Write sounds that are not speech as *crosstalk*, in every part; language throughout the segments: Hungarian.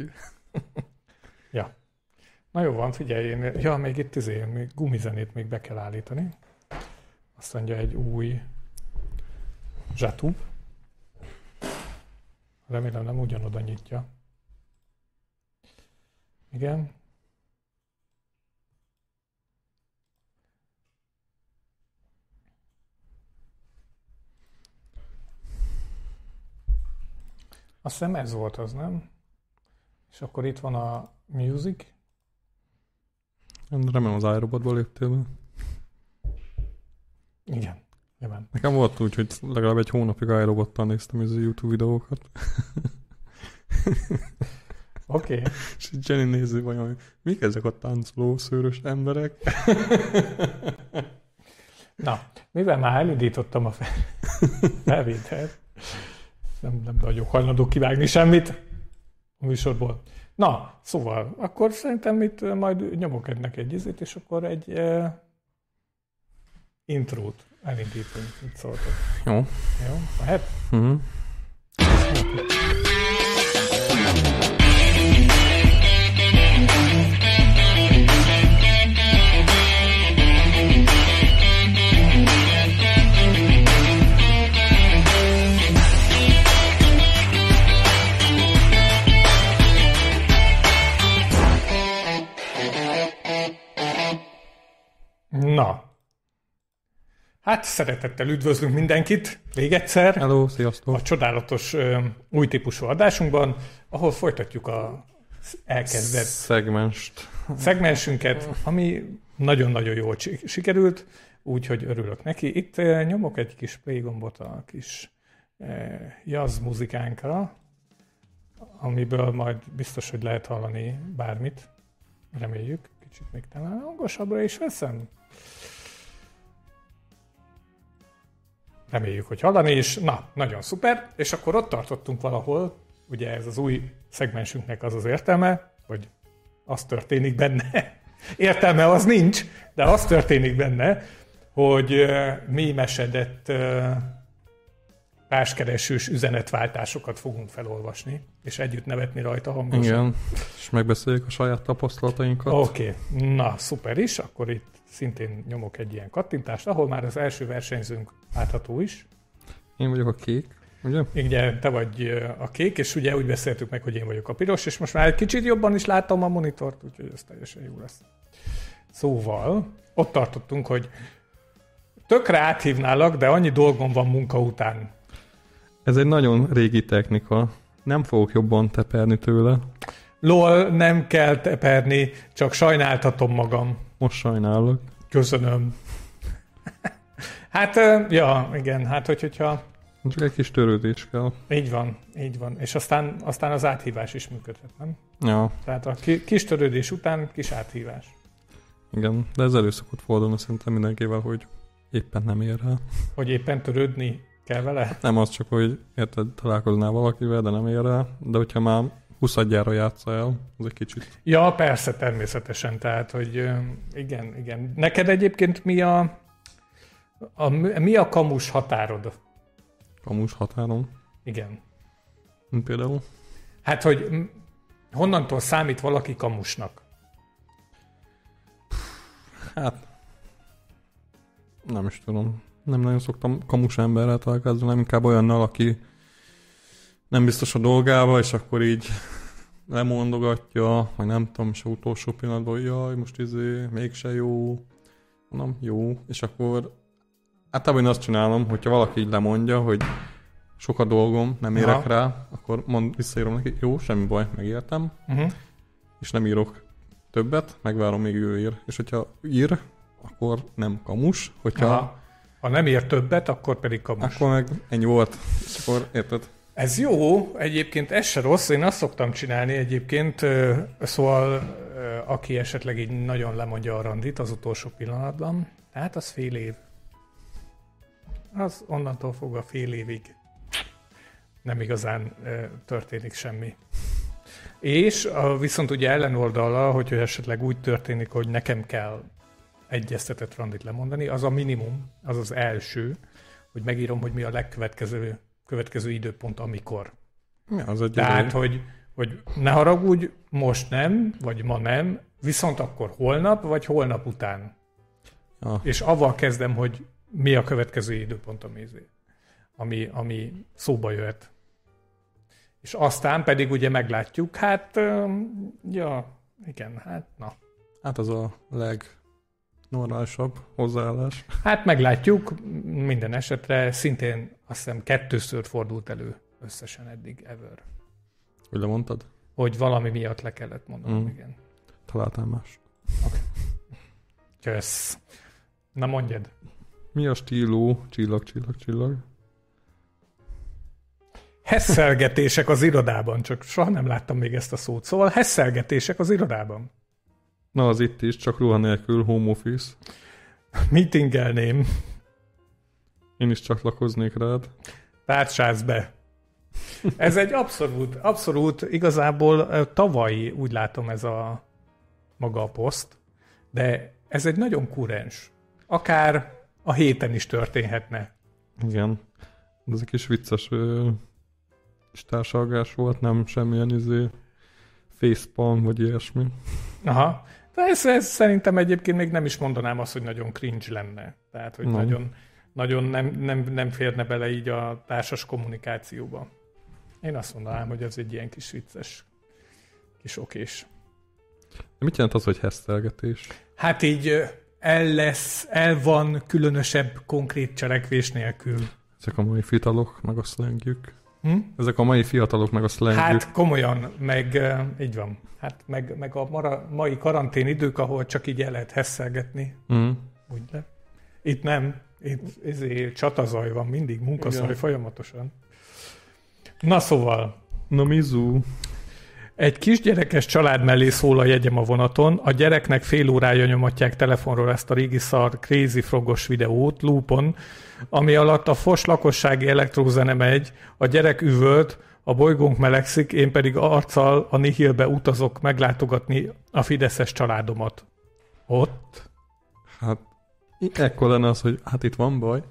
valaki. *laughs* Ja. Na jó van, figyelj, én, ja, még itt izé, még gumizenét még be kell állítani. Azt mondja egy új zsatub. Remélem nem ugyanoda nyitja. Igen. Azt hiszem ez volt az, nem? És akkor itt van a music. Remélem az iRobotból léptél be. Igen. Igen. Nekem volt úgy, hogy legalább egy hónapig iRobottal néztem ez a YouTube videókat. Oké. Okay. És Jenny nézi vajon, mik ezek a táncoló szőrös emberek? Na, mivel már elindítottam a *laughs* felvételt, nem, nem vagyok hajlandó kivágni semmit a műsorból. Na, szóval, akkor szerintem itt majd nyomok ennek egy izét, és akkor egy uh, intrót elindítunk. Mit szóltok? Jó. Jó? Mehet? Uh-huh. Hát szeretettel üdvözlünk mindenkit még egyszer. Hello, sziasztok. A csodálatos ö, új típusú adásunkban, ahol folytatjuk a elkezdett Szegmenst. szegmensünket, ami nagyon-nagyon jól si- sikerült, úgyhogy örülök neki. Itt ö, nyomok egy kis play gombot a kis ö, jazz muzikánkra, amiből majd biztos, hogy lehet hallani bármit. Reméljük. Kicsit még talán hangosabbra is veszem. Reméljük, hogy hallani is. Na, nagyon szuper. És akkor ott tartottunk valahol, ugye ez az új szegmensünknek az az értelme, hogy az történik benne. *laughs* Értelme az nincs, de az történik benne, hogy mémesedett uh, társkeresős üzenetváltásokat fogunk felolvasni, és együtt nevetni rajta hangosan. Igen. És megbeszéljük a saját tapasztalatainkat. Oké, okay. na szuper is, akkor itt szintén nyomok egy ilyen kattintást, ahol már az első versenyzőnk látható is. Én vagyok a kék, ugye? Ugye te vagy a kék, és ugye úgy beszéltük meg, hogy én vagyok a piros, és most már egy kicsit jobban is látom a monitort, úgyhogy ez teljesen jó lesz. Szóval, ott tartottunk, hogy tökre áthívnálak, de annyi dolgom van munka után. Ez egy nagyon régi technika. Nem fogok jobban teperni tőle. LOL, nem kell teperni, csak sajnáltatom magam. Most sajnálok. Köszönöm. *laughs* hát, ja, igen, hát hogy, hogyha Csak egy kis törődés kell. így van, így van, és aztán, aztán az áthívás is működhet, nem? Ja, Tehát a ki- kis törődés után kis áthívás. igen. De ez elő szokott fordulni szerintem mindenkivel, hogy éppen nem ér rá. Hogy éppen törődni kell vele? Nem az csak, hogy érted, találkoznál valakivel, de nem ér rá. De hogyha már 20 játsza el, az egy kicsit. Ja, persze, természetesen. Tehát, hogy igen, igen. Neked egyébként mi a, a mi a kamus határod? Kamus határon. Igen. Például. Hát, hogy honnantól számít valaki kamusnak? Hát, nem is tudom. Nem nagyon szoktam kamus emberrel találkozni, hanem inkább olyannal, aki nem biztos a dolgába, és akkor így *laughs* lemondogatja, vagy nem tudom, és utolsó pillanatban, hogy jaj, most izé, mégse jó. Mondom, jó. És akkor általában én azt csinálom, hogyha valaki így lemondja, hogy sok a dolgom, nem érek Aha. rá, akkor mond, visszaírom neki, jó, semmi baj, megértem, Uh-huh. és nem írok többet, megvárom, még ő ír. És hogyha ír, akkor nem kamus, hogyha Ha, ha nem ér többet, akkor pedig kamus. akkor meg ennyi volt. És akkor érted? Ez jó, egyébként ez se rossz, én azt szoktam csinálni egyébként, szóval aki esetleg így nagyon lemondja a randit az utolsó pillanatban, hát az fél év. Az onnantól fogva fél évig nem igazán történik semmi. És a, viszont ugye ellenoldala, hogy esetleg úgy történik, hogy nekem kell egyeztetett randit lemondani, az a minimum, az az első, hogy megírom, hogy mi a legkövetkező következő időpont, amikor. Ja, az egy Tehát, hogy, hogy ne haragudj, most nem, vagy ma nem, viszont akkor holnap, vagy holnap után. Ja. És avval kezdem, hogy mi a következő időpont, ami, ami, ami szóba jöhet. És aztán pedig ugye meglátjuk, hát, ja, igen, hát na. Hát az a legnormálisabb hozzáállás. Hát meglátjuk, minden esetre szintén azt hiszem kettőször fordult elő összesen eddig, ever. Hogy lemondtad? Hogy valami miatt le kellett mondanom, Mm. igen. Találtál más. Kösz. Na mondjad. Mi a stíló? Csillag, csillag, csillag. Hesszelgetések az irodában, csak soha nem láttam még ezt a szót. Szóval hesszelgetések az irodában. Na, az itt is, csak ruha nélkül, home office. Meetingelném, Én is csatlakoznék rád. tárcsáz be. Ez egy abszolút, abszolút igazából ö, tavalyi, úgy látom ez a maga a poszt, de ez egy nagyon kurens. Akár a héten is történhetne. Igen. Ez egy kis vicces kis társalgás volt, nem semmilyen izé facepalm vagy ilyesmi. Aha. Ez, ez szerintem egyébként még nem is mondanám azt, hogy nagyon cringe lenne. Tehát, hogy Nem. nagyon, nagyon nem, nem, nem férne bele így a társas kommunikációba. Én azt mondanám, hogy ez egy ilyen kis vicces, kis okés. De mit jelent az, hogy hesztelgetés? Hát így el lesz, el van különösebb konkrét cselekvés nélkül. Ezek a mai fiatalok, meg a szlengjük. Hm? Ezek a mai fiatalok, meg a szlengjük. Hát komolyan, meg ö, így van. Hát meg, meg a mara, mai karantén idők, ahol csak így el lehet hesszelgetni. Mm. Úgy le. Itt nem. Itt ezért csatazaj van mindig, munkaszaj Igen. folyamatosan. Na szóval, Na Mizu. Egy kisgyerekes család mellé szól a jegyem a vonaton, a gyereknek fél órája nyomatják telefonról ezt a régi szar Crazy Frogos videót, loopon, ami alatt a fos lakossági elektrózene megy, a gyerek üvölt, a bolygónk melegszik, én pedig arccal a Nihilbe utazok meglátogatni a fideszes családomat. Ott? Hát ekkor lenne az, hogy hát itt van baj.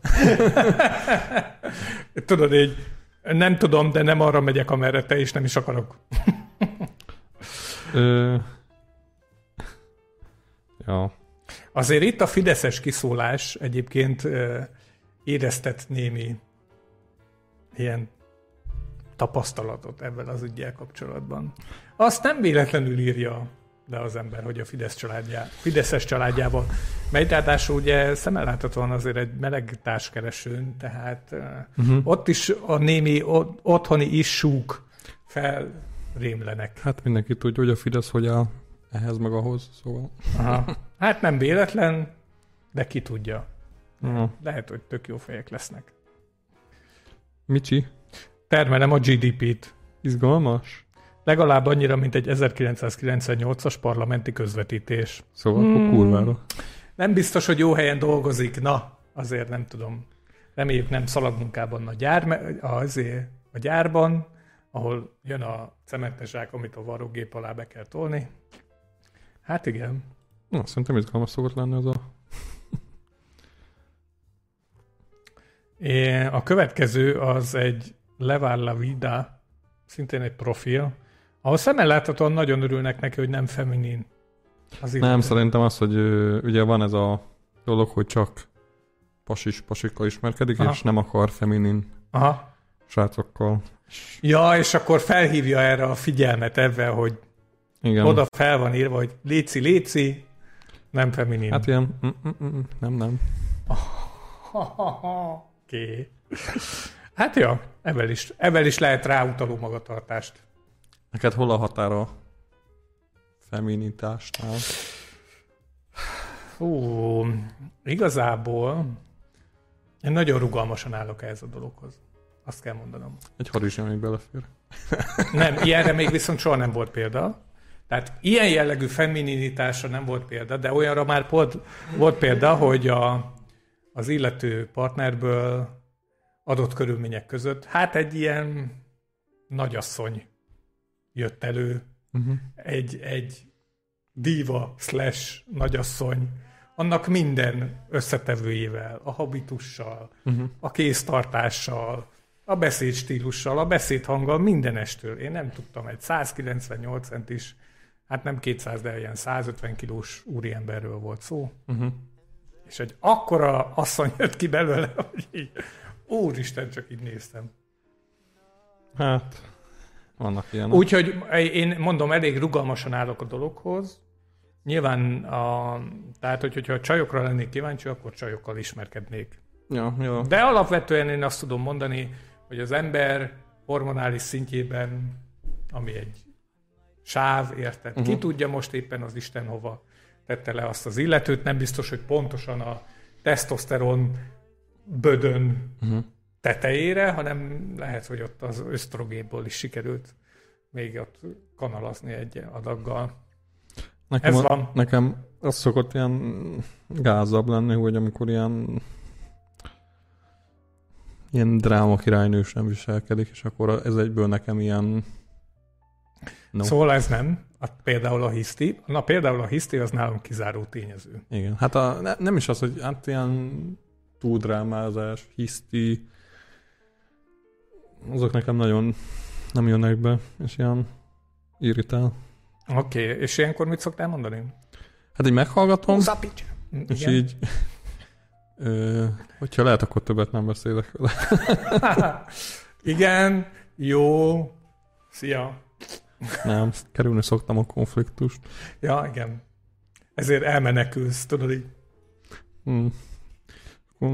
*laughs* Tudod, így nem tudom, de nem arra megyek, amerre te is nem is akarok. Ö... Ja. Azért itt a fideszes kiszólás egyébként ö, éreztet némi ilyen tapasztalatot ebben az ügyel kapcsolatban. Azt nem véletlenül írja le az ember, hogy a Fidesz családjá, Fideszes családjában megy, ráadásul ugye szemelláthatóan azért egy meleg társkeresőn, tehát uh, Uh-huh. ott is a némi otthoni issúk felrémlenek. Hát mindenki tudja, hogy a Fidesz hogy áll ehhez meg ahhoz, szóval. Aha. Hát nem véletlen, de ki tudja. Aha. Lehet, hogy tök jó fejek lesznek. Micsi? Termelem a GDP-t. Izgalmas? Legalább annyira, mint egy 1998-as parlamenti közvetítés. Szóval Hmm. akkor kurvára. Nem biztos, hogy jó helyen dolgozik. Na, azért nem tudom. Reméljük nem szalagmunkában a, gyár, azért a gyárban, ahol jön a cementes zsák, amit a varrógép alá be kell tolni. Hát igen. Na, szerintem izgalmas szokott lenni az a... É, a következő az egy Levar La Vida, szintén egy profil, ahol szemmel láthatóan nagyon örülnek neki, hogy nem feminin. Az Nem, illető. szerintem az, hogy ugye van ez a dolog, hogy csak pasis pasikkal ismerkedik, Aha. és nem akar feminin Aha. Srácokkal. Ja, és akkor felhívja erre a figyelmet ebben, hogy Igen. oda fel van írva, hogy léci, léci, nem feminin. Hát ilyen, mm, mm, mm, nem, nem. *laughs* Oké. Hát ja, ebben is, ebben is lehet ráutaló magatartást. Neked hol a határa a feminitásnál? Ó, igazából én nagyon rugalmasan állok ehhez a dologhoz. Azt kell mondanom. Egy harizsnya még belefér. *laughs* Nem, ilyenre még viszont soha nem volt példa. Tehát ilyen jellegű femininitásra nem volt példa, de olyanra már volt, volt példa, hogy a, az illető partnerből adott körülmények között, hát egy ilyen nagyasszony jött elő, Uh-huh. egy, egy diva slash nagyasszony, annak minden összetevőjével, a habitussal, Uh-huh. a kéztartással, a beszéd stílussal, a beszédhanggal, mindenestől. Én nem tudtam, egy 198 centis, hát nem 200, de ilyen 150 kilós úriemberről volt szó. Uh-huh. És egy akkora asszony jött ki belőle, *laughs* hogy így, úristen, csak így néztem. Hát, vannak ilyenek. Úgyhogy én mondom, elég rugalmasan állok a dologhoz. Nyilván, a, tehát hogy, hogyha a csajokra lennék kíváncsi, akkor csajokkal ismerkednék. Ja, ja. De alapvetően én azt tudom mondani, hogy az ember hormonális szintjében, ami egy sáv, érted? Uh-huh. Ki tudja most éppen az Isten hova tette le azt az illetőt, nem biztos, hogy pontosan a tesztoszteron bödön uh-huh. tetejére, hanem lehet, hogy ott az ösztrogénból is sikerült még ott kanalazni egy adaggal. Nekem, Ez a, van. nekem az szokott ilyen gázabb lenni, hogy amikor ilyen ilyen dráma királynősen viselkedik, és akkor ez egyből nekem ilyen No. Szóval ez nem. A, például a hiszti. Na például a hiszti az nálam kizáró tényező. Igen. Hát a, ne, nem is az, hogy hát ilyen túldrámázás, hiszti, azok nekem nagyon nem jönnek be, és ilyen irritál. Oké, okay. és ilyenkor mit szoktál mondani? Hát így meghallgatom, Zapics. és így ö, hogyha lehet, akkor többet nem beszélek vele. *laughs* Igen, jó, szia. Nem, kerülni szoktam a konfliktust. Ja, igen. Ezért elmenekülsz, tudod így. Hmm.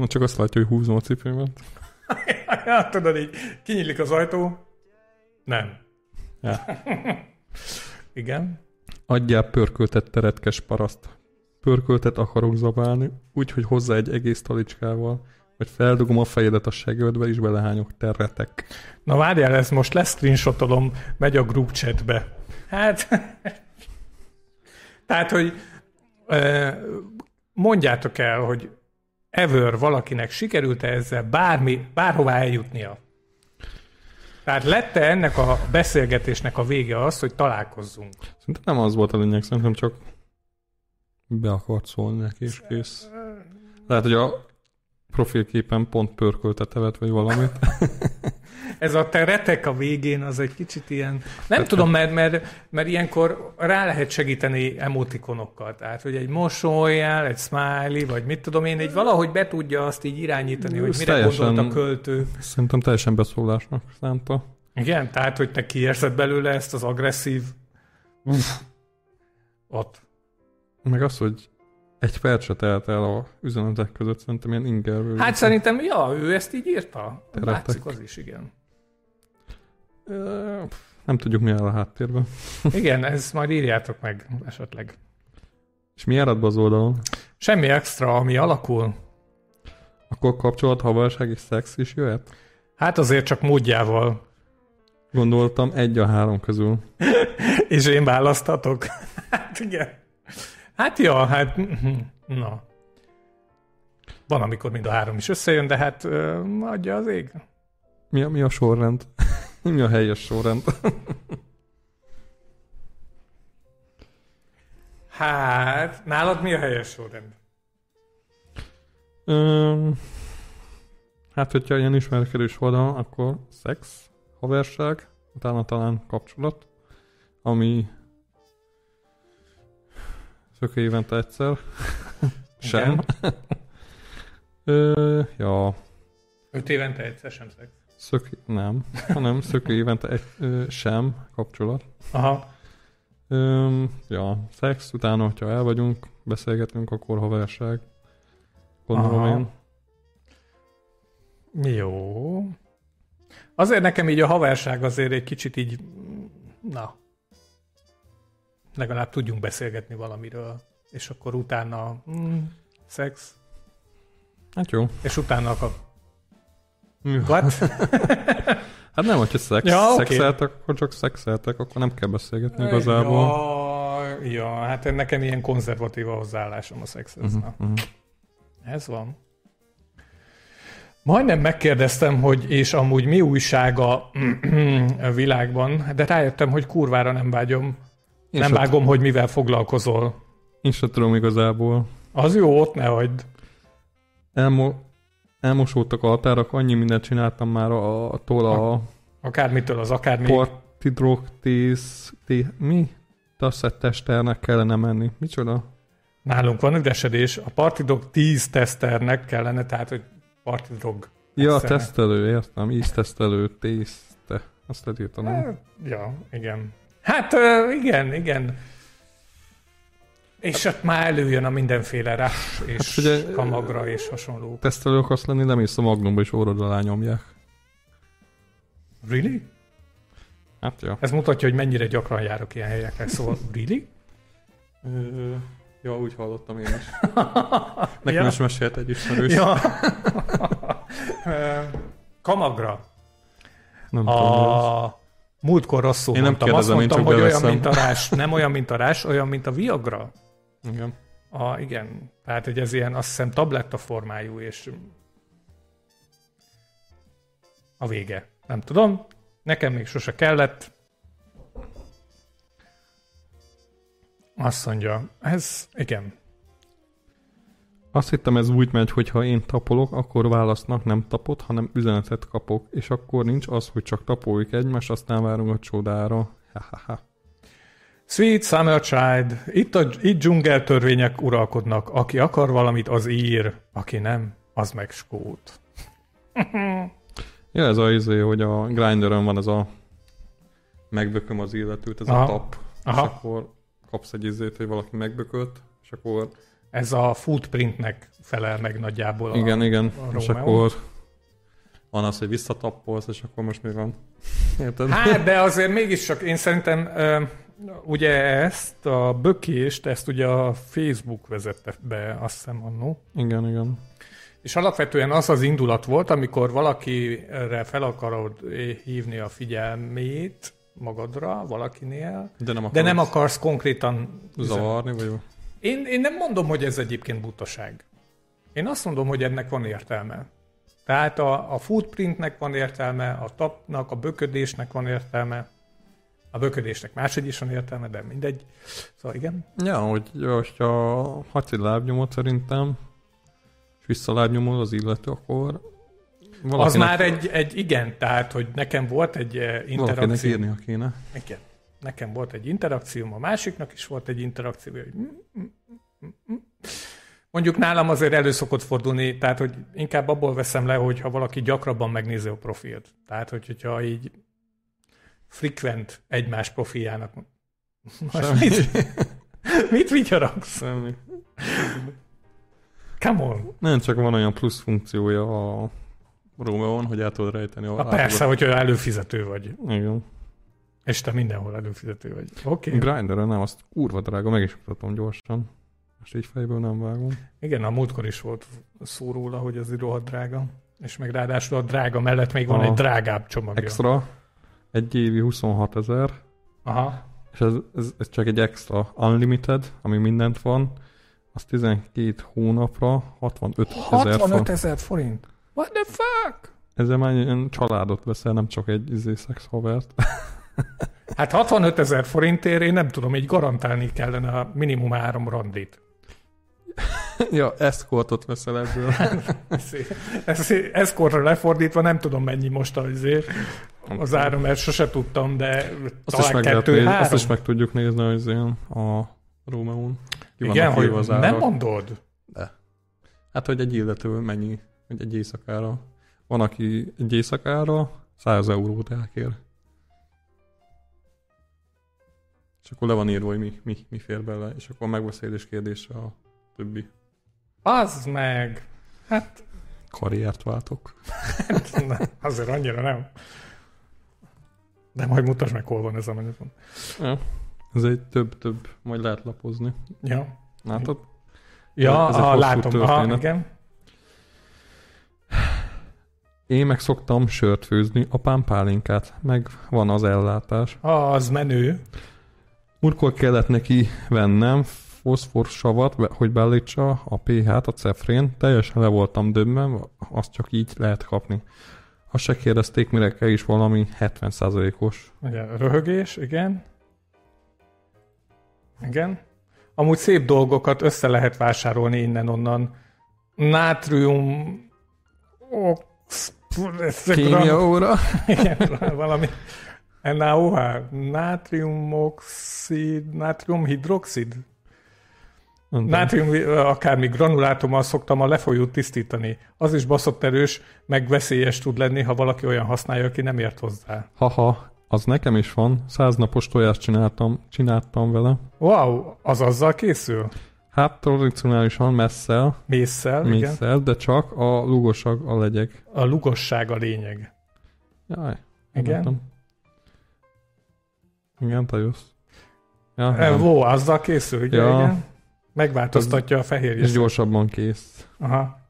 Csak azt látja, hogy húzom a cipőmet. *laughs* ja, tudod így, kinyílik az ajtó. Nem. Ja. *laughs* igen. Adjál pörköltet teretkes paraszt. Pörköltet akarok zabálni, úgyhogy hozzá egy egész talicskával, vagy feldugom a fejedet a segödbe, és belehányok terretek. Na várjál, ez most lesz screenshotolom, megy a group chatbe. Hát, *laughs* tehát, hogy mondjátok el, hogy ever valakinek sikerült-e ezzel bármi, bárhová eljutnia? Tehát lette ennek a beszélgetésnek a vége az, hogy találkozzunk? Szerintem nem az volt a lényeg, szerintem csak be akart szólni neki, és kész. Lehet, hogy a profilképen pont pörköltetevet, vagy valamit. *laughs* Ez a teretek a végén az egy kicsit ilyen... Nem tudom, mert, mert, mert ilyenkor rá lehet segíteni emotikonokkal. Tehát, hogy egy mosolyjál, egy smiley, vagy mit tudom én, egy valahogy be tudja azt így irányítani, hogy mire teljesen, gondolt a költő. Szerintem teljesen beszólásnak szánta. Igen, tehát, hogy te kiérzed belőle ezt az agresszív... Uff. Ott. Meg az, hogy egy perc se telt el a üzenetek között, szerintem ilyen ingerről. Hát szerintem, ja, ő ezt így írta. Teretek. Látszik az is, igen. Nem tudjuk, mi áll a háttérben. *laughs* Igen, ez majd írjátok meg esetleg. És mi járad az oldalon? Semmi extra, ami alakul. Akkor kapcsolat, havarság és szex is jöhet? Hát azért csak módjával. Gondoltam egy a három közül. *laughs* és én választatok? *laughs* hát igen. Hát ja, hát *laughs* na. Van, amikor mind a három is összejön, de hát uh, adja az ég. Mi a, mi a sorrend? *laughs* mi a helyes sorrend? *laughs* hát, nálad mi a helyes sorrend? Um, hát, hogyha ilyen ismerkedés van, akkor szex, haverság, utána talán kapcsolat, ami Szökő évente egyszer. *laughs* sem. Ö, ja. Öt évente egyszer sem szex? Szök, nem, hanem szökő évente egy, ö, sem kapcsolat. Aha. Ö, ja, szex, utána, hogyha el vagyunk, beszélgetünk, akkor haverság. Gondolom Aha. én. Jó. Azért nekem így a haverság azért egy kicsit így, na, legalább tudjunk beszélgetni valamiről, és akkor utána mm, szex. Hát jó. És utána a What? *laughs* hát nem, hogyha szex, ja, okay. szexeltek, akkor csak szexeltek, akkor nem kell beszélgetni igazából. Ja, ja, hát nekem ilyen konzervatív a hozzáállásom a szexhez. Uh-huh, uh-huh. Ez van. Majdnem megkérdeztem, hogy és amúgy mi újság a *clears throat* világban, de rájöttem, hogy kurvára nem vágyom én nem vágom, hogy mivel foglalkozol. Én sem tudom igazából. Az jó, ott ne hagyd. Elmo- elmosódtak a határok, annyi mindent csináltam már a, attól a Akármitől az akármi. tész, té, mi? Tasszettesternek kellene menni. Micsoda? Nálunk van üdesedés. A partidog 10 teszternek kellene, tehát, hogy partidrog. Ja, Tesztelnek. tesztelő, értem. Íztesztelő, tészte. Azt lehet írtanom. Ja, igen. Hát igen, igen. És ott már előjön a mindenféle rás és Hát ugye, kamagra és hasonló. Tesztelő akarsz lenni, nem ész a magnumba, és órod alá nyomják. Really? Hát ja. Ez mutatja, hogy mennyire gyakran járok ilyen helyekre, szóval *laughs* really? Ja, úgy hallottam én is. *laughs* Nekem Ja. is mesélt egy ismerős. Ja. *laughs* Kamagra. Nem tudom. A múltkor rosszul Én nem mondtam. Azt kérdezem, én mondtam, hogy olyan, beveszem. mint a rás. Nem olyan, mint a rás, olyan, mint a Viagra. Igen. A, igen. Tehát, hogy ez ilyen, azt hiszem, tabletta formájú, és a vége. Nem tudom. Nekem még sose kellett. Azt mondja, ez, igen. Azt hittem ez úgy megy, hogy ha én tapolok, akkor válasznak nem tapot, hanem üzenetet kapok, és akkor nincs az, hogy csak tapoljuk egymást, aztán várunk a csodára. Ha-ha-ha. Sweet Summer Child, itt, a, itt dzsungeltörvények uralkodnak. Aki akar valamit, az ír. Aki nem, az meg skót. Ja, ez az izé, hogy a grinderen van ez a megbököm az illetőt, ez Aha. a tap, Aha. és akkor kapsz egy izét, hogy valaki megbökölt, és akkor Ez a footprintnek felel meg nagyjából. A, igen, igen, a és Romeo. akkor van az, hogy visszatappolsz, és akkor most mi van? *laughs* Érted? Hát, de azért mégiscsak én szerintem ugye ezt a bökést, ezt ugye a Facebook vezette be, azt hiszem annó. Igen, igen. És alapvetően az az indulat volt, amikor valakire fel akarod hívni a figyelmét magadra, valakinél, De nem akarsz de nem akarsz konkrétan zavarni, vagy Én, én nem mondom, hogy ez egyébként butaság. Én azt mondom, hogy ennek van értelme. Tehát a, a footprintnek van értelme, a tapnak, a böködésnek van értelme. A böködésnek máshogy is van értelme, de mindegy. Szóval igen. Ja, hogy most a haci lábnyomot szerintem, és visszalábnyomod az illető, akkor valakinek, Az már egy, egy igen, tehát, hogy nekem volt egy eh, valakinek interakció. írnia kéne. Igen. Nekem volt egy interakcióm, a másiknak is volt egy interakció. Hogy mm, mm, mm. Mondjuk nálam azért elő szokott fordulni, tehát hogy inkább abból veszem le, hogy ha valaki gyakrabban megnézi a profilt. Tehát, hogy, hogyha így frekvent egymás profiljának. *laughs* Most mit, mit vigyorogsz? Semmi. Come on. Nem csak van olyan plusz funkciója a Romeo-on, hogy el tudod rejteni a Na persze, hogyha előfizető vagy. Igen. És te mindenhol előfizető vagy. Oké. Okay. Grinderen nem, azt kurva drága, meg is mutatom gyorsan. Most így fejből nem vágom. Igen, a múltkor is volt szó róla, hogy egy rohadt drága. És meg ráadásul a drága mellett még van A egy drágább csomagja. Extra, egy évi 26 ezer, Aha. és ez, ez, ez, csak egy extra unlimited, ami mindent van, az 12 hónapra 65 ezer 65 font. ezer forint. What the fuck? Ezzel már ilyen családot veszel, nem csak egy izé szexhavert. *laughs* *laughs* Hát 65 ezer forintért én nem tudom, így garantálni kellene a minimum három randit. *laughs* ja, eszkortot veszel ebből. *laughs* Eszkorra lefordítva nem tudom mennyi most az, az ára, mert sose tudtam, de Azt is, talán meg lehet kettő, három. azt is meg tudjuk nézni az ilyen a Rómeón. Igen, hogy az nem mondod? Hát, hogy egy illető mennyi, hogy egy éjszakára. Van, aki egy éjszakára 100 eurót elkér. És akkor le van írva, hogy mi, mi, mi fér bele, és akkor megbeszélés kérdése a többi Az meg. Hát, karriert váltok. na, azért annyira nem. De majd mutasd meg, hol van ez a menüpont. Ja. Ez egy több-több, majd lehet lapozni. Ja. Látod? Ja, Ez aha, hosszú látom. Aha, történet. igen. Én meg szoktam sört főzni, apám pálinkát, meg van az ellátás. Az menő. Múltkor kellett neki vennem foszforsavat, hogy beállítsa a pH-t, a cefrén. Teljesen le voltam döbben, azt csak így lehet kapni. Azt se kérdezték, mire kell is valami 70%-os. Ugye, röhögés, igen. Igen. Amúgy szép dolgokat össze lehet vásárolni innen-onnan. Nátrium Ox... Kémia óra. Igen, valami NaOH, nátriumoxid, nátriumhidroxid? Nátrium, akármi granulátummal szoktam a lefolyót tisztítani. Az is baszott erős, meg veszélyes tud lenni, ha valaki olyan használja, aki nem ért hozzá. Haha, az nekem is van. Száznapos tojást csináltam, csináltam vele. Wow, az azzal készül? Hát tradicionálisan messzel. Mésszel, mésszel igen. de csak a lugosság a legyek. A lugosság a lényeg. Jaj. Igen? Mondtam. Igen, te jössz. Ja, e, Vó, azzal készül, ugye? Ja. Igen? Megváltoztatja a fehérje. És gyorsabban kész. Aha.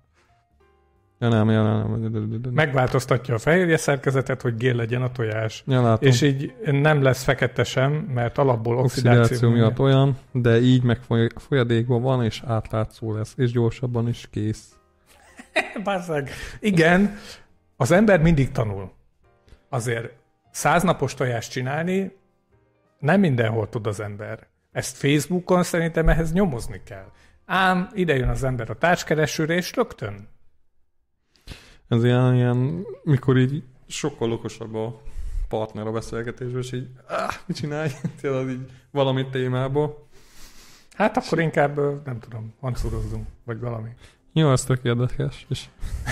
Ja nem, ja nem. Megváltoztatja a fehérje szerkezetet, hogy gél legyen a tojás. Ja, látom. És így nem lesz fekete sem, mert alapból oxidáció, oxidáció miatt olyan, de így meg folyadékban van, és átlátszó lesz, és gyorsabban is kész. *laughs* Bazzeg. Igen, az ember mindig tanul. Azért száznapos tojást csinálni nem mindenhol tud az ember. Ezt Facebookon szerintem ehhez nyomozni kell. Ám ide jön az ember a társkeresőre, és rögtön. Ez ilyen, ilyen mikor így sokkal okosabb a partner a beszélgetésben, és így, áh, mit csinálj? *laughs* Tényleg így valami témába. Hát akkor inkább, nem tudom, hancúrozzunk, vagy valami. Jó, ez tök érdekes. És...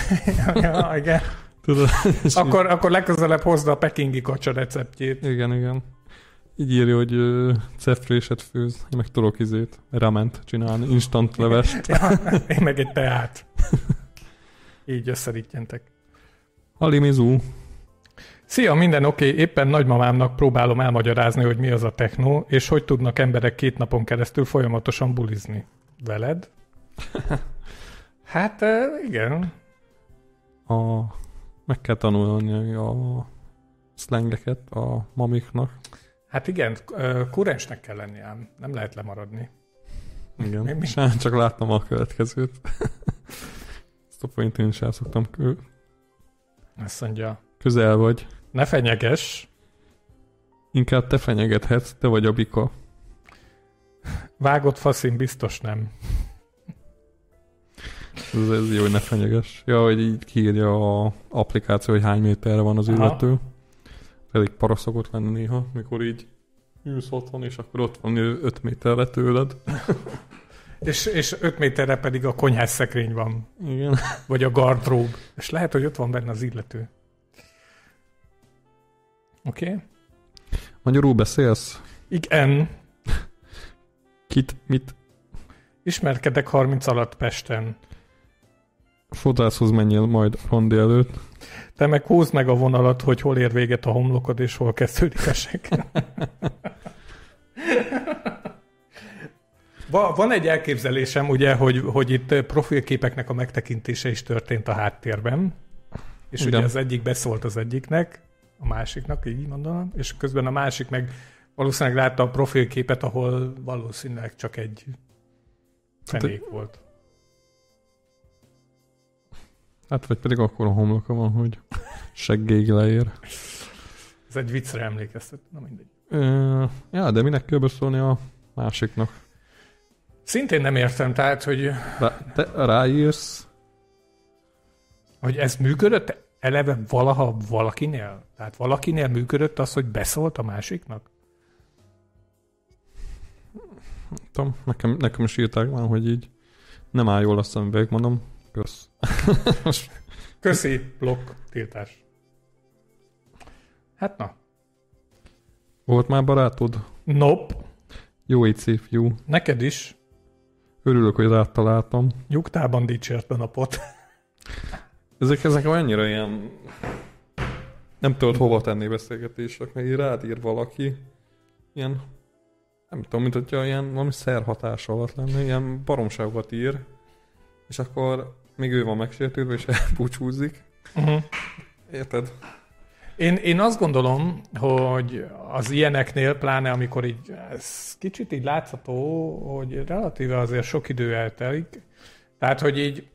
*laughs* ja, igen. Tudod, akkor, akkor legközelebb hozd a pekingi kacsa receptjét. Igen, igen. Így írja, hogy uh, cefréset főz, én meg tudok izét, rament csinálni, instant levest. ja, én meg egy teát. Így összerítjentek. Alimizú. Szia, minden oké, okay. éppen nagymamámnak próbálom elmagyarázni, hogy mi az a techno, és hogy tudnak emberek két napon keresztül folyamatosan bulizni. Veled? *laughs* hát igen. A, meg kell tanulni a szlengeket a mamiknak. Hát igen, kurensnek kell lenni ám, nem lehet lemaradni. Igen, mi, mi? csak láttam a következőt. *laughs* Ezt a point én is el szoktam kül. Azt mondja. Közel vagy. Ne fenyeges. Inkább te fenyegethetsz, te vagy a bika. Vágott faszin biztos nem. Ez, ez jó, hogy ne fenyeges. Ja, hogy így kiírja a applikáció, hogy hány méterre van az illető. Elég para szokott lenni néha, mikor így ülsz otthon, és akkor ott van 5 méterre tőled. *laughs* és, és 5 méterre pedig a konyhás szekrény van. Igen. Vagy a gardrób. És lehet, hogy ott van benne az illető. Oké. Okay. Magyarul beszélsz? Igen. Kit, mit? Ismerkedek 30 alatt Pesten. Fodrászhoz menjél majd rondi előtt. Te meg húzd meg a vonalat, hogy hol ér véget a homlokod, és hol kezdődik a seg. Van egy elképzelésem, ugye, hogy, hogy itt profilképeknek a megtekintése is történt a háttérben, és Igen. ugye az egyik beszólt az egyiknek, a másiknak, így mondanám, és közben a másik meg valószínűleg látta a profilképet, ahol valószínűleg csak egy fenék hát, volt. Hát vagy pedig akkor a homloka van, hogy seggéig leér. Ez egy viccre emlékeztet, na mindegy. Ö, ja, de minek kell beszólni a másiknak? Szintén nem értem, tehát, hogy... Rá, te ráírsz? Hogy ez működött eleve valaha valakinél? Tehát valakinél működött az, hogy beszólt a másiknak? tudom, nekem, nekem is írták már, hogy így nem áll jól a szemüveg, mondom, kösz. *laughs* Köszi, blokk, tiltás. Hát na. Volt már barátod? Nope. Jó egy szép fiú. Neked is. Örülök, hogy rád találtam. Nyugtában dicsért a napot. *laughs* ezek, ezek annyira ilyen... Nem tudod hova tenni beszélgetések, mert így rád ír valaki. Ilyen... Nem tudom, mint hogyha ilyen valami szerhatás alatt lenne, ilyen baromságokat ír. És akkor még ő van megsértődve, és *laughs* elbúcsúzik. Uh-huh. Érted? Én, én azt gondolom, hogy az ilyeneknél, pláne amikor így, ez kicsit így látható, hogy relatíve azért sok idő eltelik, tehát, hogy így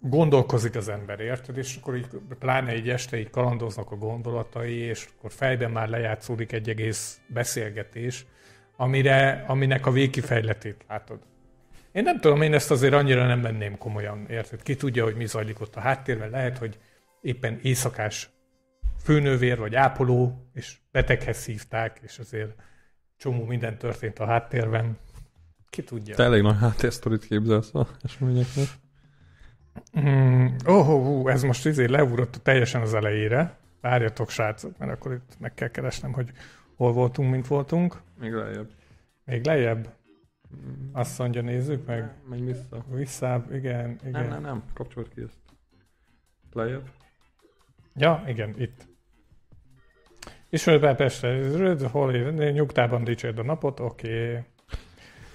gondolkozik az ember, érted? És akkor így, pláne egy este így kalandoznak a gondolatai, és akkor fejben már lejátszódik egy egész beszélgetés, amire, aminek a végkifejletét látod. Én nem tudom, én ezt azért annyira nem venném komolyan, érted? Ki tudja, hogy mi zajlik ott a háttérben. Lehet, hogy éppen éjszakás főnővér vagy ápoló, és beteghez hívták, és azért csomó minden történt a háttérben. Ki tudja. Te elég nagy háttérsztorit képzelsz a eseményeknek. Mm, oh, oh, oh, ez most izé leugrott teljesen az elejére. Várjatok, srácok, mert akkor itt meg kell keresnem, hogy hol voltunk, mint voltunk. Még lejjebb. Még lejjebb? Azt mondja, nézzük meg. Menj vissza. Visszább, igen, igen. Nem, nem, nem. Kapcsolt ki ezt. Lejjebb. Ja, igen, itt. Ismerőben Pestre, hol év, nyugtában dicsérd a napot, oké. Okay.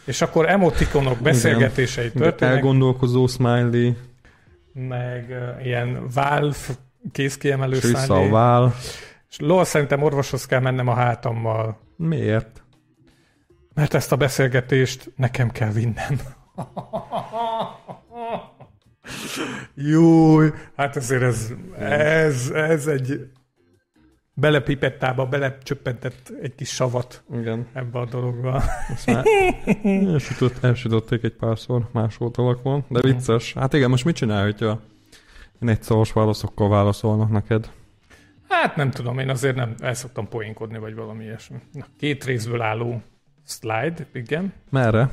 És akkor emotikonok beszélgetései Igen. történnek, Elgondolkozó smiley, meg uh, ilyen Valve kézkiemelő és vissza a smiley. vál. És lol, szerintem orvoshoz kell mennem a hátammal, Miért? Mert ezt a beszélgetést nekem kell vinnem. Júj, hát azért ez, ez, ez egy belepipettába, belecsöppentett egy kis savat Igen. ebbe a dologba. Azt már *laughs* elsütött, elsütötték egy párszor más oldalakon, de vicces. Hát igen, most mit csinál, hogyha szaros válaszokkal válaszolnak neked? Hát nem tudom, én azért nem el szoktam poénkodni, vagy valami ilyesmi. Na, két részből álló slide, igen. Merre?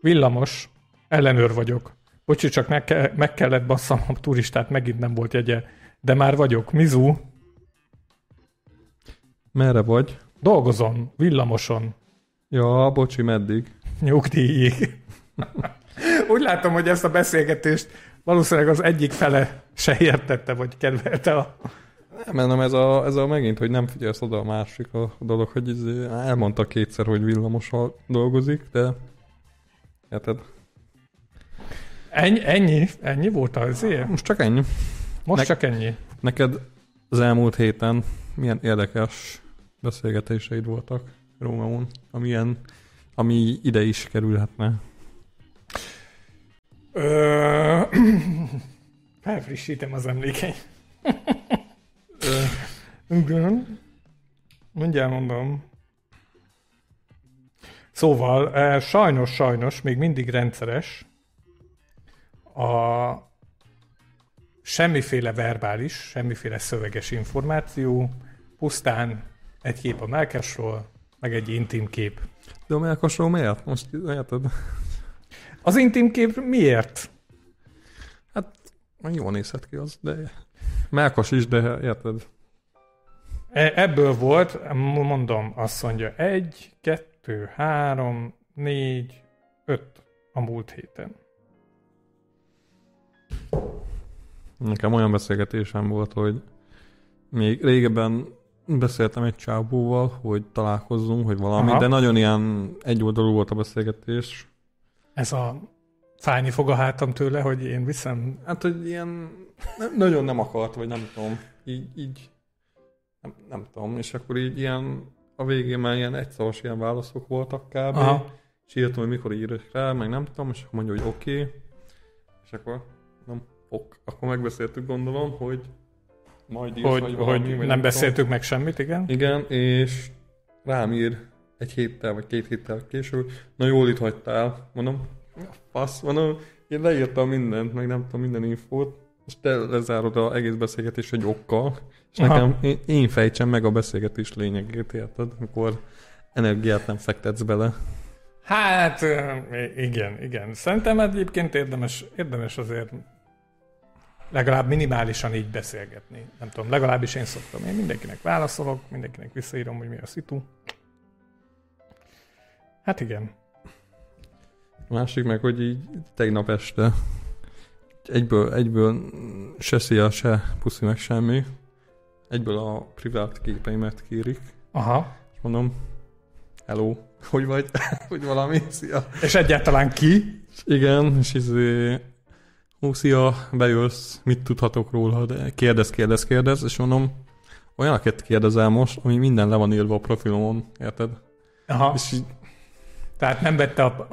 Villamos, ellenőr vagyok. Bocsi, csak meg, ke- meg kellett basszam a turistát, megint nem volt jegye. De már vagyok. Mizu, Merre vagy? dolgozom, villamoson, Ja, bocsi, meddig? nyugdíjig. *laughs* Úgy látom, hogy ezt a beszélgetést valószínűleg az egyik fele se értette, vagy kedvelte a... Nem, nem, ez a, ez a megint, hogy nem figyelsz oda a másik a dolog, hogy izé, elmondta kétszer, hogy villamossal dolgozik, de érted? Ennyi, ennyi, ennyi volt az ér? Most csak ennyi. Most Nek- csak ennyi. Neked az elmúlt héten milyen érdekes beszélgetéseid voltak Rómeón, amilyen, ami ide is kerülhetne? Ö... *clears throat* Felfrissítem az emlékeim. Igen. Mindjárt mondom. Szóval, eh, sajnos, sajnos, még mindig rendszeres a semmiféle verbális, semmiféle szöveges információ, pusztán egy kép a melkesről, meg egy intim kép. De a melkasról miért? Most érted? Az intim kép miért? Meg jól nézhet ki az, de melkas is, de érted? E- Ebből volt, mondom, azt mondja, egy, kettő, három, négy, öt a múlt héten. Nekem olyan beszélgetésem volt, hogy még régebben beszéltem egy csábúval, hogy találkozzunk, hogy valami, Aha. de nagyon ilyen egyoldalú volt a beszélgetés. Ez a fájni fog a hátam tőle, hogy én viszem. Hát, hogy ilyen nem, nagyon nem akart, vagy nem tudom, így, így nem, nem tudom, és akkor így ilyen a végén már ilyen egyszaros ilyen válaszok voltak kb. Aha. És írtam, hogy mikor írok rá, meg nem tudom, és akkor mondja, hogy oké. Okay. És akkor nem ok. Akkor megbeszéltük gondolom, hogy majd írsz, Hogy, vagy hogy valami, vagy nem tudom. beszéltük meg semmit, igen? Igen, és rám ír egy héttel, vagy két héttel később, na jól itt hagytál, mondom, "Ja, fasz, mondom, én leírtam mindent, meg nem tudom, minden infót, és te lezárod az egész beszélgetés egy okkal, és Aha. nekem, én, én fejtsem meg a beszélgetés lényegét, érted? Amikor energiát nem fektetsz bele. Hát, igen, igen. Szerintem egyébként érdemes, érdemes azért legalább minimálisan így beszélgetni. Nem tudom, legalábbis én szoktam. Én mindenkinek válaszolok, mindenkinek visszaírom, hogy mi a szitu. Hát igen. Másik meg, hogy így tegnap este egyből, egyből se szia, se puszi meg semmi. Egyből a privát képeimet kérik. Aha. És mondom, hello, *laughs* hogy vagy? *laughs* hogy valami, szia. És egyáltalán ki? Igen, és izé, hú, szia, bejössz, mit tudhatok róla, de kérdez, kérdez, kérdez, és mondom, olyanokat kérdezel most, ami minden le van írva a profilomon, érted? Aha. És így, Tehát nem vette a,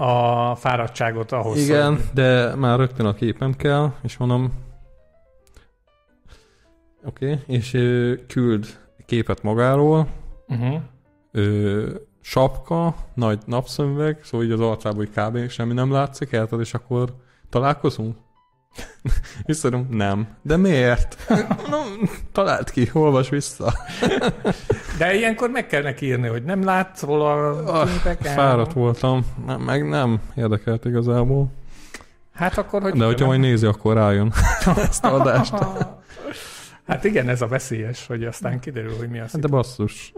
a fáradtságot ahhoz. igen, hogy- de már rögtön a képem kell, és mondom, oké, okay, és ö, küld képet magáról, Uh-huh. ö, sapka, nagy napszemüveg, szóval így az arcából így kb. semmi nem látszik, érted, és akkor találkozunk? *laughs* Visszadom, nem. De miért? *laughs* no, talált ki, olvas vissza. De ilyenkor meg kell neki írni, hogy nem látsz róla a Ah, képeken. Fáradt voltam, nem, meg nem érdekelt igazából. Hát akkor, hogy De hogyha majd nézi, akkor rájön *laughs* ezt a adást. Hát igen, ez a veszélyes, hogy aztán kiderül, hogy mi az. Hát De basszus.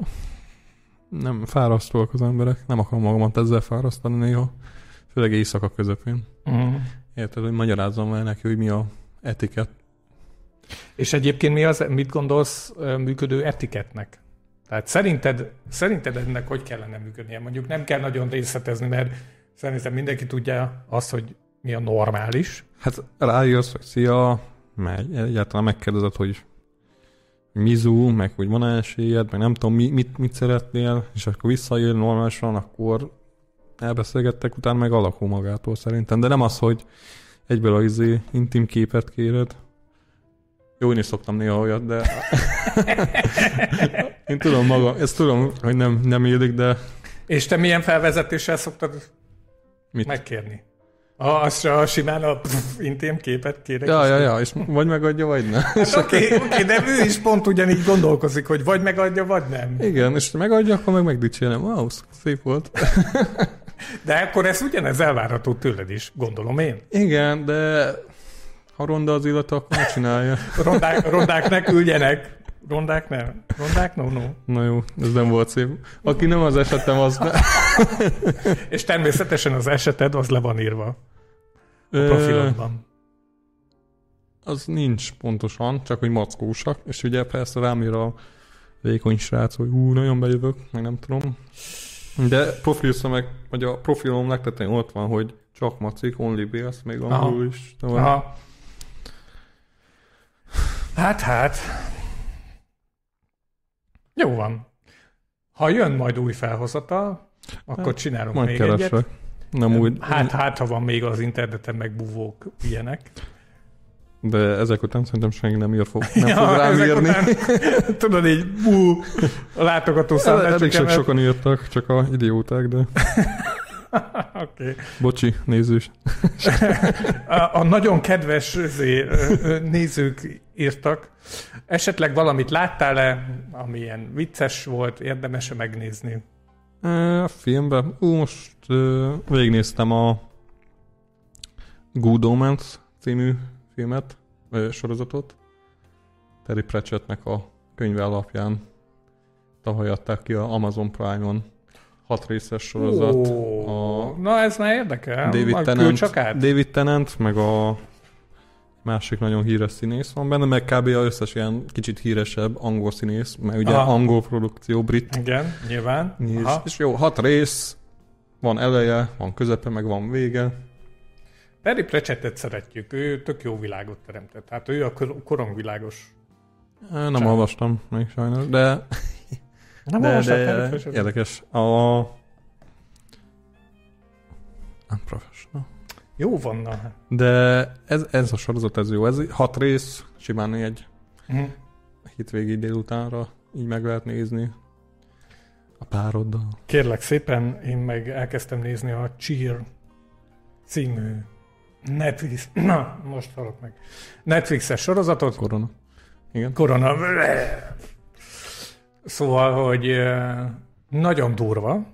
Nem, fárasztóak az emberek. Nem akarom magamat ezzel fárasztani néha. Főleg éjszaka közepén. Mm. Érted, hogy magyarázzam el neki, hogy mi a etiket. És egyébként mi az, mit gondolsz működő etiketnek? Tehát szerinted, szerinted ennek hogy kellene működnie? Mondjuk nem kell nagyon részletezni, mert szerintem mindenki tudja azt, hogy mi a normális. Hát rájössz, hogy szia, megy. Egyáltalán megkérdezed, hogy mizu, meg hogy van esélyed, meg nem tudom, mi, mit, mit szeretnél, és akkor visszajön normálisan, akkor elbeszélgettek, utána meg alakul magától szerintem. De nem az, hogy egyből az izé intim képet kéred. Jó, én is szoktam néha olyat, de *laughs* én tudom magam, ezt tudom, hogy nem, nem illik, de És te milyen felvezetéssel szoktad Mit? megkérni? A, az a simán a pff, intim képet kérek. ja, ja, ja, és vagy megadja, vagy nem. Hát Oké, oké, de ő is pont ugyanígy gondolkozik, hogy vagy megadja, vagy nem. Igen, és ha megadja, akkor meg megdicsérem. Wow, szép volt. *laughs* De akkor ez ugyanez elvárható tőled is, gondolom én. Igen, de ha ronda az illata, akkor ne csinálja. Rondák, rondák ne küldjenek. Rondák nem. Rondák no, no. Na jó, ez nem volt szép. Aki nem az esetem, az... Ne. *laughs* És természetesen az eseted az le van írva a Ö, profilodban. Az nincs pontosan, csak hogy mackósak, és ugye persze rám ír a vékony srác, hogy hú, nagyon bejövök, meg nem tudom. De profilszömeg, vagy a profilom legtetején ott van, hogy csak macik, only BS, még angolul is. Aha. Hát, hát. Jó van. Ha jön majd új felhozatal, akkor csinálunk Majd még egyet. keresek. Nem úgy, Hát, hát, ha van még az interneten megbúvók ilyenek. de ezek után szerintem senki nem ír fog, nem *laughs* fog rám írni. Után, *laughs* tudod így, bú, a látogató *laughs* szám Elég sok sokan írtak, csak a idióták, de Oké. bocsi, nézős. A, a nagyon kedves nézők írtak. Esetleg valamit láttál-e, ami ilyen vicces volt, érdemes megnézni? A filmben, ú, most ö, végignéztem a Good Omens című filmet, ö, sorozatot. Terry Pratchettnek a könyve alapján tavaly adták ki a Amazon Prime-on hat részes sorozat. Ó, a- Na ez már érdekel. David küld Tennant. David Tennant, meg a másik nagyon híres színész van benne, meg kb. a összes ilyen kicsit híresebb angol színész, mert ugye Aha. angol produkció, brit Igen, nyilván. És, Aha. és jó, hat rész, van eleje, van közepe, meg van vége. Terry Pratchettet szeretjük, ő tök jó világot teremtett. Hát ő a kor- korongvilágos. Nem Csak. olvastam még sajnos, de, Nem de, de érdekes. A... Unprofessional. Jó van, na. hát. De ez, ez a sorozat, ez jó. Ez hat rész, simán egy Mhm. hétvégi délutánra így meg lehet nézni a pároddal. Kérlek szépen, én meg elkezdtem nézni a Cheer című Netflix, *clears throat* na, most halok meg. Netflixes sorozatot, Korona. Igen. korona. Szóval, hogy nagyon durva,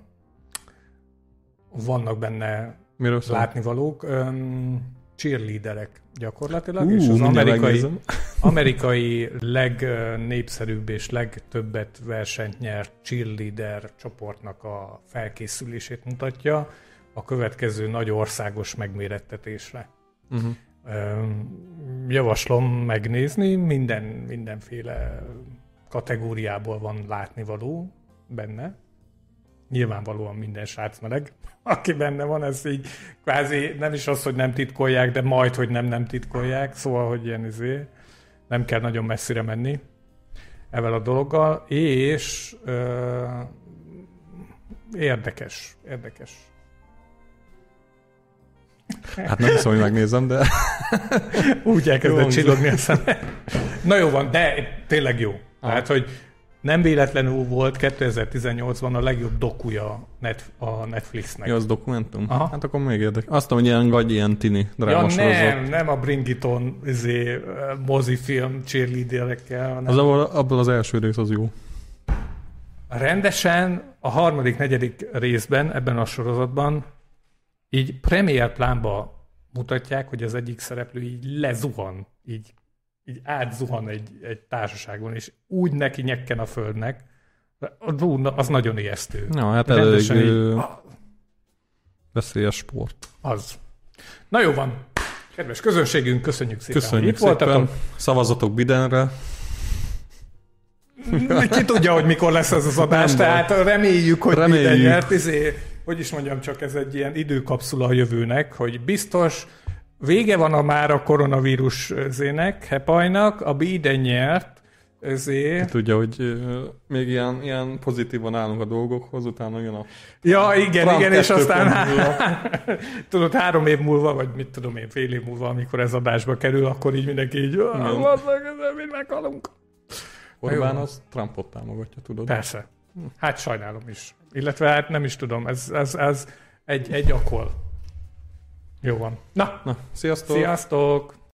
vannak benne Miről szól? látnivalók, um, cheerleaderek gyakorlatilag, Ú, és az amerikai, *laughs* amerikai legnépszerűbb és legtöbbet versenyt nyert cheerleader csoportnak a felkészülését mutatja a következő nagy országos megmérettetésre. Uh-huh. Javaslom megnézni, minden, mindenféle kategóriából van látnivaló benne. Nyilvánvalóan minden srác meleg, *laughs* aki benne van, ez így kvázi nem is az, hogy nem titkolják, de majd, hogy nem nem titkolják, szóval, hogy ilyen izé, nem kell nagyon messzire menni ezzel a dologgal, és ö, érdekes, érdekes. Hát nem hiszem, hogy megnézem, de Úgy elkezdett csillogni a szeme. Na jó van, de tényleg jó. Aha. Tehát, hogy Nem véletlenül volt 2018-ban a legjobb dokuja net, a Netflixnek. Ja, az dokumentum? Aha. Hát akkor még érdekes. Azt mondom, hogy ilyen gagy, ilyen tini Ja, drámasorozat. nem, nem a Bring It On izé, mozifilm cheerleaderekkel, hanem Az abból, abból az első rész az jó. rendesen a harmadik, negyedik részben ebben a sorozatban így premier plánba mutatják, hogy az egyik szereplő így lezuhan, így, így átzuhan egy, egy társaságon, és úgy neki nyekken a földnek, Ú, na, az nagyon ijesztő. Ja, hát elég így, veszélyes sport. az. Na jó van. Kedves közönségünk, köszönjük szépen, Köszönjük itt szépen. voltatok. Szavazatok Bidenre. Ki tudja, hogy mikor lesz ez az adás, Nem tehát reméljük, hogy Reméljük. minden nyert. Izé, hogy is mondjam, csak ez egy ilyen időkapszula a jövőnek, hogy biztos vége van a már a koronavírus zének, hepajnak, a Biden nyert, ezért. Tudja, hogy még ilyen, ilyen pozitívan állunk a dolgokhoz, utána jön a... Ja, igen, Trump igen, és aztán 2.0. *laughs* tudod, három év múlva, vagy mit tudom én, fél év múlva, amikor ez adásba kerül, akkor így mindenki így, Igen. "Ah, bazzeg, ezzel mind meghalunk. Orbán az Trumpot támogatja, tudod. Persze. Hát sajnálom is. Illetve hát nem is tudom, ez, ez, ez egy, egy akol. Jó van. Na, Na, sziasztok! sziasztok!